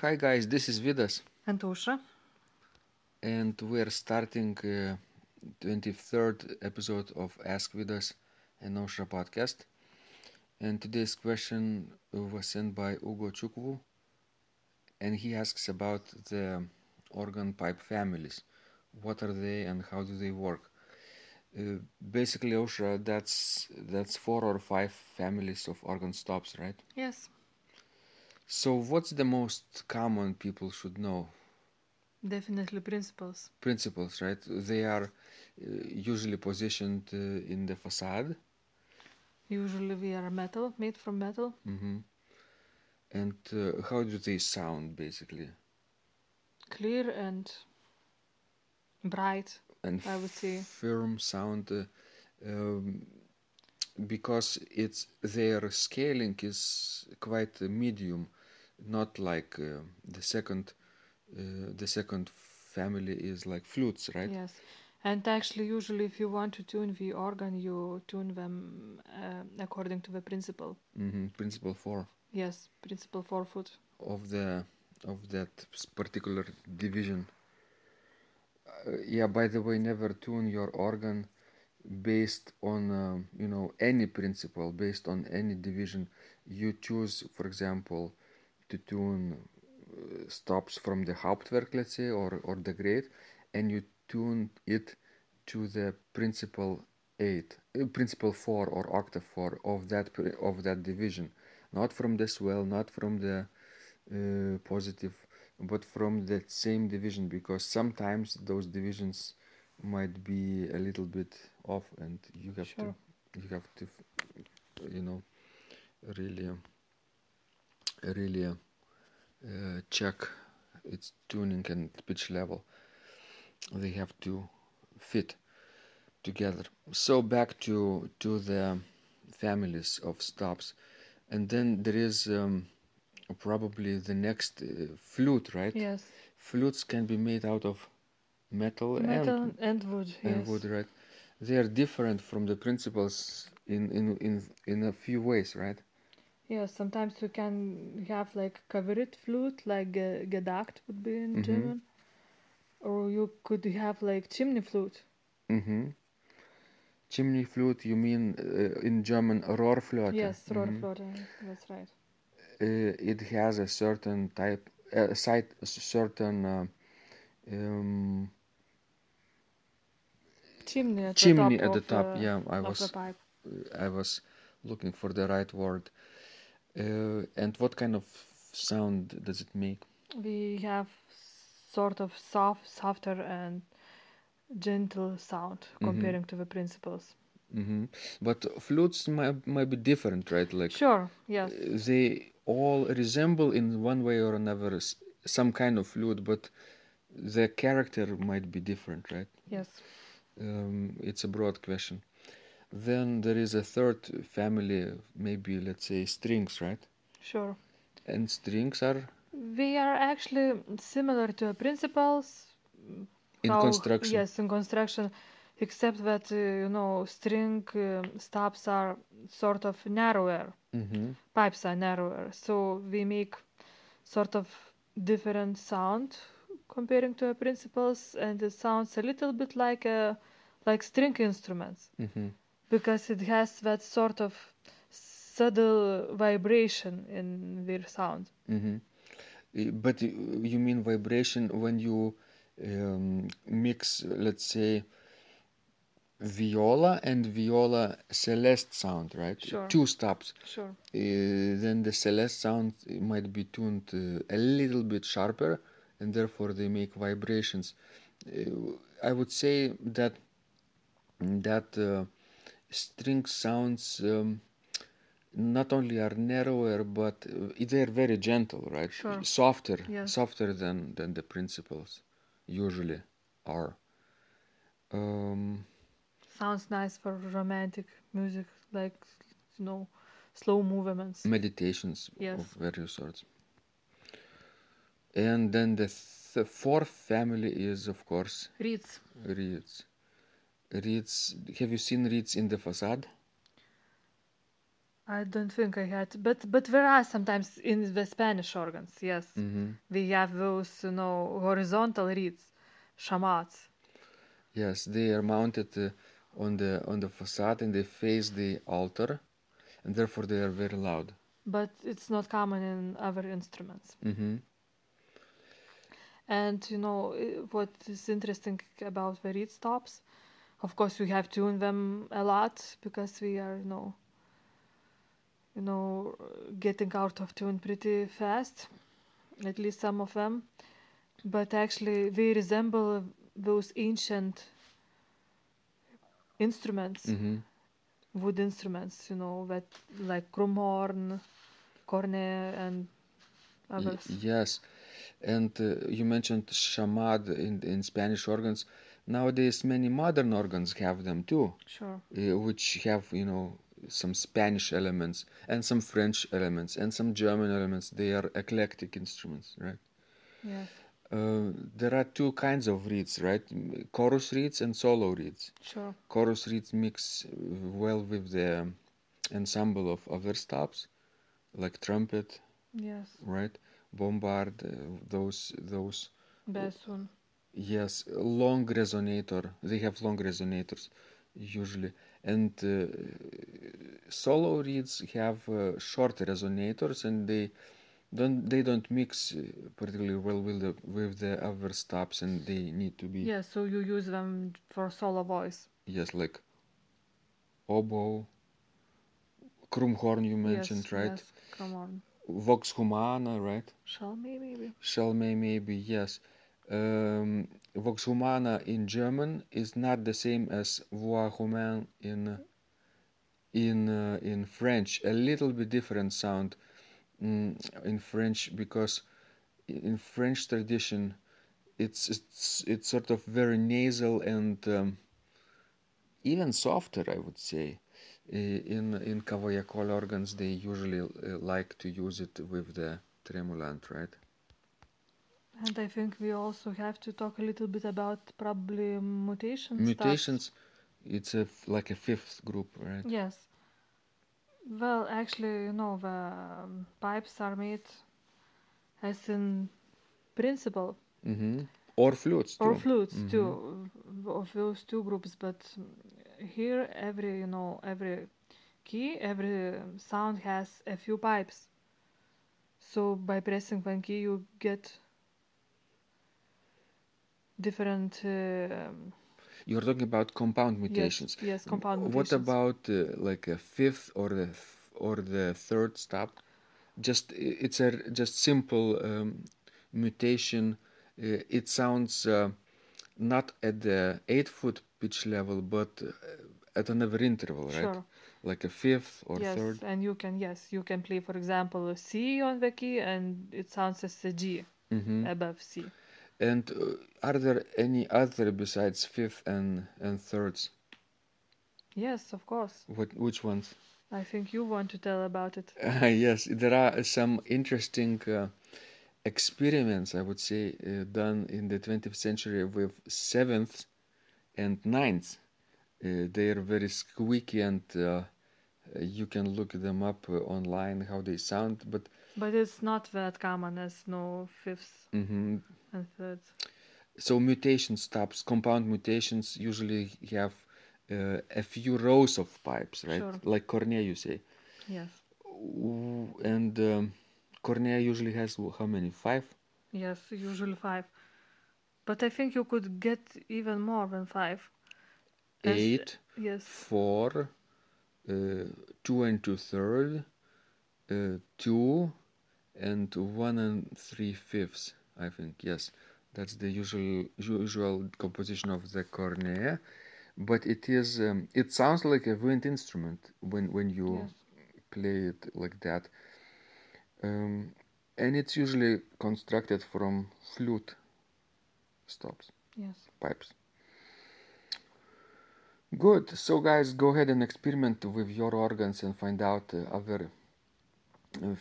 Hi guys, this is Vidas, And Ausra. and we're starting uh, 23rd episode of Ask Vidas and Ausra podcast. And today's question was sent by Ugo Chukwu, and he asks about the organ pipe families. What are they and how do they work? Uh, basically, Ausra, that's that's four or five families of organ stops, right? Yes, So, what's the most common people should know? definitely principals. principals, right? They are uh, usually positioned uh, in the facade, Usually we are metal, made from metal. hmm and uh, how do they sound, basically? Clear and bright. And I would say. firm sound, uh, um, because it's their scaling is quite uh, medium, not like uh, the second. Uh, the second family is like flutes, right? Yes. And actually, usually, if you want to tune the organ, you tune them uh, according to the principal. hmm Principal four. Yes, principal four foot. of the of that particular division. Uh, yeah, by the way, never tune your organ based on um, you know any principle, based on any division. You choose, for example, to tune uh, stops from the Hauptwerk, let's say, or or the Great, and you tune it to the principal eight, uh, principal four or octave four of that of that division, not from the swell, not from the uh, positive, but from that same division because sometimes those divisions might be a little bit off, and you have Sure. to you have to you know really really uh, check its tuning and pitch level. They have to fit together. So back to to the families of stops, and then there is um, probably the next uh, flute, right? Yes. Flutes can be made out of metal, Metal and, and wood. and yes. wood, right? They are different from the principals in in in in a few ways, right? Yes, sometimes you can have like covered flute, like ge- gedackt would be in Mhm. German. Or you could have like chimney flute. Mm-hmm. Chimney flute, you mean uh, in German Rohrflöte? Yes, Mhm. That's right. Uh, it has a certain type, uh, site, a certain uh, um, Chimney at chimney the top. at the top. uh, yeah, I was. I was looking for the right word. Uh, and what kind of sound does it make? We have sort of soft, softer and gentle sound Mhm. comparing to the principals. hmm But flutes might, might be different, right? Like Sure, yes. uh, they all resemble in one way or another some kind of flute, but the character might be different, right? Yes. Um, it's a broad question. Then there is a third family, maybe let's say strings, right? Sure. And strings are We are actually similar to principals. in how- construction. Yes, in construction, except that uh, you know string um stops are sort of narrower. hmm Pipes are narrower, so we make sort of different sound comparing to our principals, and it sounds a little bit like a like string instruments hmm because it has that sort of subtle vibration in their sound. hmm But you mean vibration when you um, mix, let's say, viola and viola celeste sound, right? Sure. Two stops. Sure. Uh, then the celeste sound might be tuned uh, a little bit sharper, and therefore they make vibrations. Uh, I would say that that uh, string sounds um, not only are narrower, but uh, they're very gentle, right? Sure. Softer, Yes. softer than than the principals usually are. Um, Sounds nice for romantic music, like you know, slow movements. meditations Yes. of various sorts. And then the th- fourth family is, of course, Reeds. reeds. Reeds. Have you seen reeds in the facade? I don't think I had, but but there are sometimes in the Spanish organs. Yes, hmm we have those you know horizontal reeds, chamades. Yes, they are mounted uh, on the on the facade and they face the altar, and therefore they are very loud. but it's not common in other instruments. hmm And you know what is interesting about the reed stops? Of course, we have tuned them a lot because we are, you know, you know, getting out of tune pretty fast. At least some of them, but actually they resemble those ancient instruments, hmm wood instruments. You know that like krumhorn, cornet, and Y- others. yes, and uh, you mentioned chamade in in Spanish organs. Nowadays, many modern organs have them too, Sure. uh, which have you know some Spanish elements and some French elements and some German elements. They are eclectic instruments, right? Yes. Uh, there are two kinds of reeds, right? Chorus reeds and solo reeds. Sure. Chorus reeds mix well with the ensemble of other stops, like trumpet, Yes. right? Bombard, uh, those those Bassoon. Yes, long resonator. They have long resonators usually, and uh, solo reeds have uh, short resonators, and they don't they don't mix uh, particularly well with the with the other stops, and they need to be Yeah, so you use them for solo voice. yes like oboe, krumhorn you mentioned, yes, right? Yes, come on. Vox humana, right? Shall me maybe? Schalmei, maybe, yes. Um, Vox humana in German is not the same as voix humaine in in uh, in French. A little bit different sound mm, in French because in French tradition, it's it's it's sort of very nasal and um, even softer, I would say. In in Cavaillé-Coll organs, they usually uh, like to use it with the tremulant, right? And I think we also have to talk a little bit about probably mutation stuff. Mutations, it's a f- like a fifth group, right? Yes. Well, actually, you know, the um, pipes are made as in principle, Mm-hmm. Or flutes Too. or flutes Mhm. too, of those two groups. But here, every you know, every key, every sound has a few pipes. So by pressing one key, you get different. um You're talking about compound mutations. Yes, yes, compound What mutations. about uh, like a fifth or the th- or the third stop? Just it's a just simple um, mutation. Uh, it sounds uh, not at the eight foot pitch level, but uh, at another interval, right? Sure. Like a fifth or yes, third. and you can yes, you can play, for example, a C on the key, and it sounds as a G hmm above C. And uh, are there any other besides fifth and and thirds? Yes, of course. What which ones? I think you want to tell about it. Uh, yes, there are some interesting uh, experiments, I would say, uh, done in the 20th century with seventh and ninth. Uh, they are very squeaky, and uh, you can look them up uh, online how they sound. But But it's not that common as no fifths mhm. and third. so mutation stops, compound mutations usually have uh, a few rows of pipes, right? Sure. Like cornet, you say. Yes, And um, cornet usually has how many? Five. yes, usually five. But I think you could get even more than five. As- eight, Yes, four, uh, two and two third, uh, two, and one and three fifths. I think yes, that's the usual usual composition of the cornet, but it is um, it sounds like a wind instrument when when you yes. play it like that, um, and it's usually constructed from flute stops Yes. pipes. Good. So, guys, go ahead and experiment with your organs and find out uh, other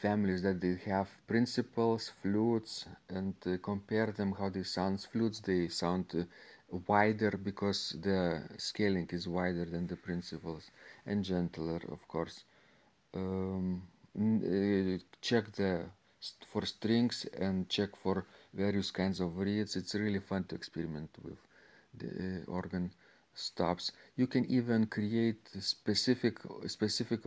families that they have principals, flutes, and uh, compare them how they sound. Flutes they sound uh, wider because the scaling is wider than the principals, and gentler, of course. um, uh, check the for strings and check for various kinds of reeds. It's really fun to experiment with the uh, organ stops. You can even create specific specific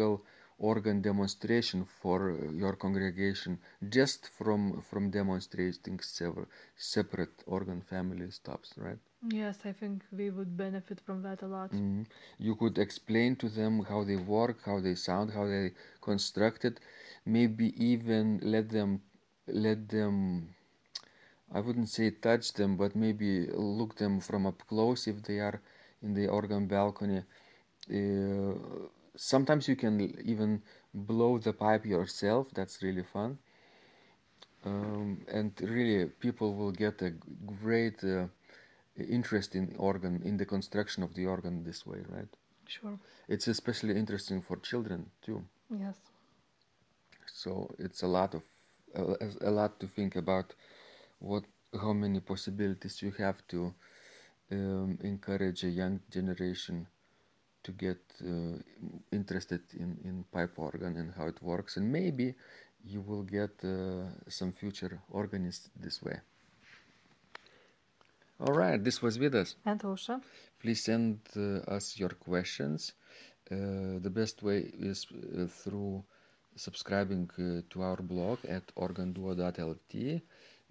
organ demonstration for your congregation just from from demonstrating several separate organ family stops, right? Yes, I think we would benefit from that a lot. Mhm. You could explain to them how they work, how they sound, how they constructed. Maybe even let them let them I wouldn't say touch them, but maybe look them from up close if they are in the organ balcony. Uh, sometimes you can even blow the pipe yourself. That's really fun. Um, and really, people will get a great uh, interest in organ, in the construction of the organ this way, right? Sure. It's especially interesting for children too. Yes. So it's a lot of a, a lot to think about. What how many possibilities you have to um, encourage a young generation to get uh, interested in, in pipe organ and how it works and maybe you will get uh, some future organists this way. All right this was Vidas. And Ausra. please send uh, us your questions. Uh, the best way is uh, through subscribing uh, to our blog at organduo.lt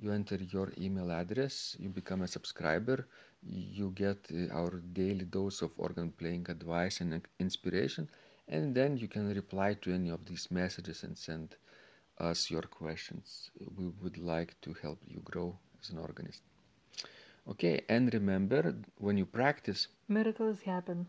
you enter your email address you become a subscriber you get uh, our daily dose of organ playing advice and inspiration and then you can reply to any of these messages and send us your questions we would like to help you grow as an organist okay and remember when you practice Miracles happen.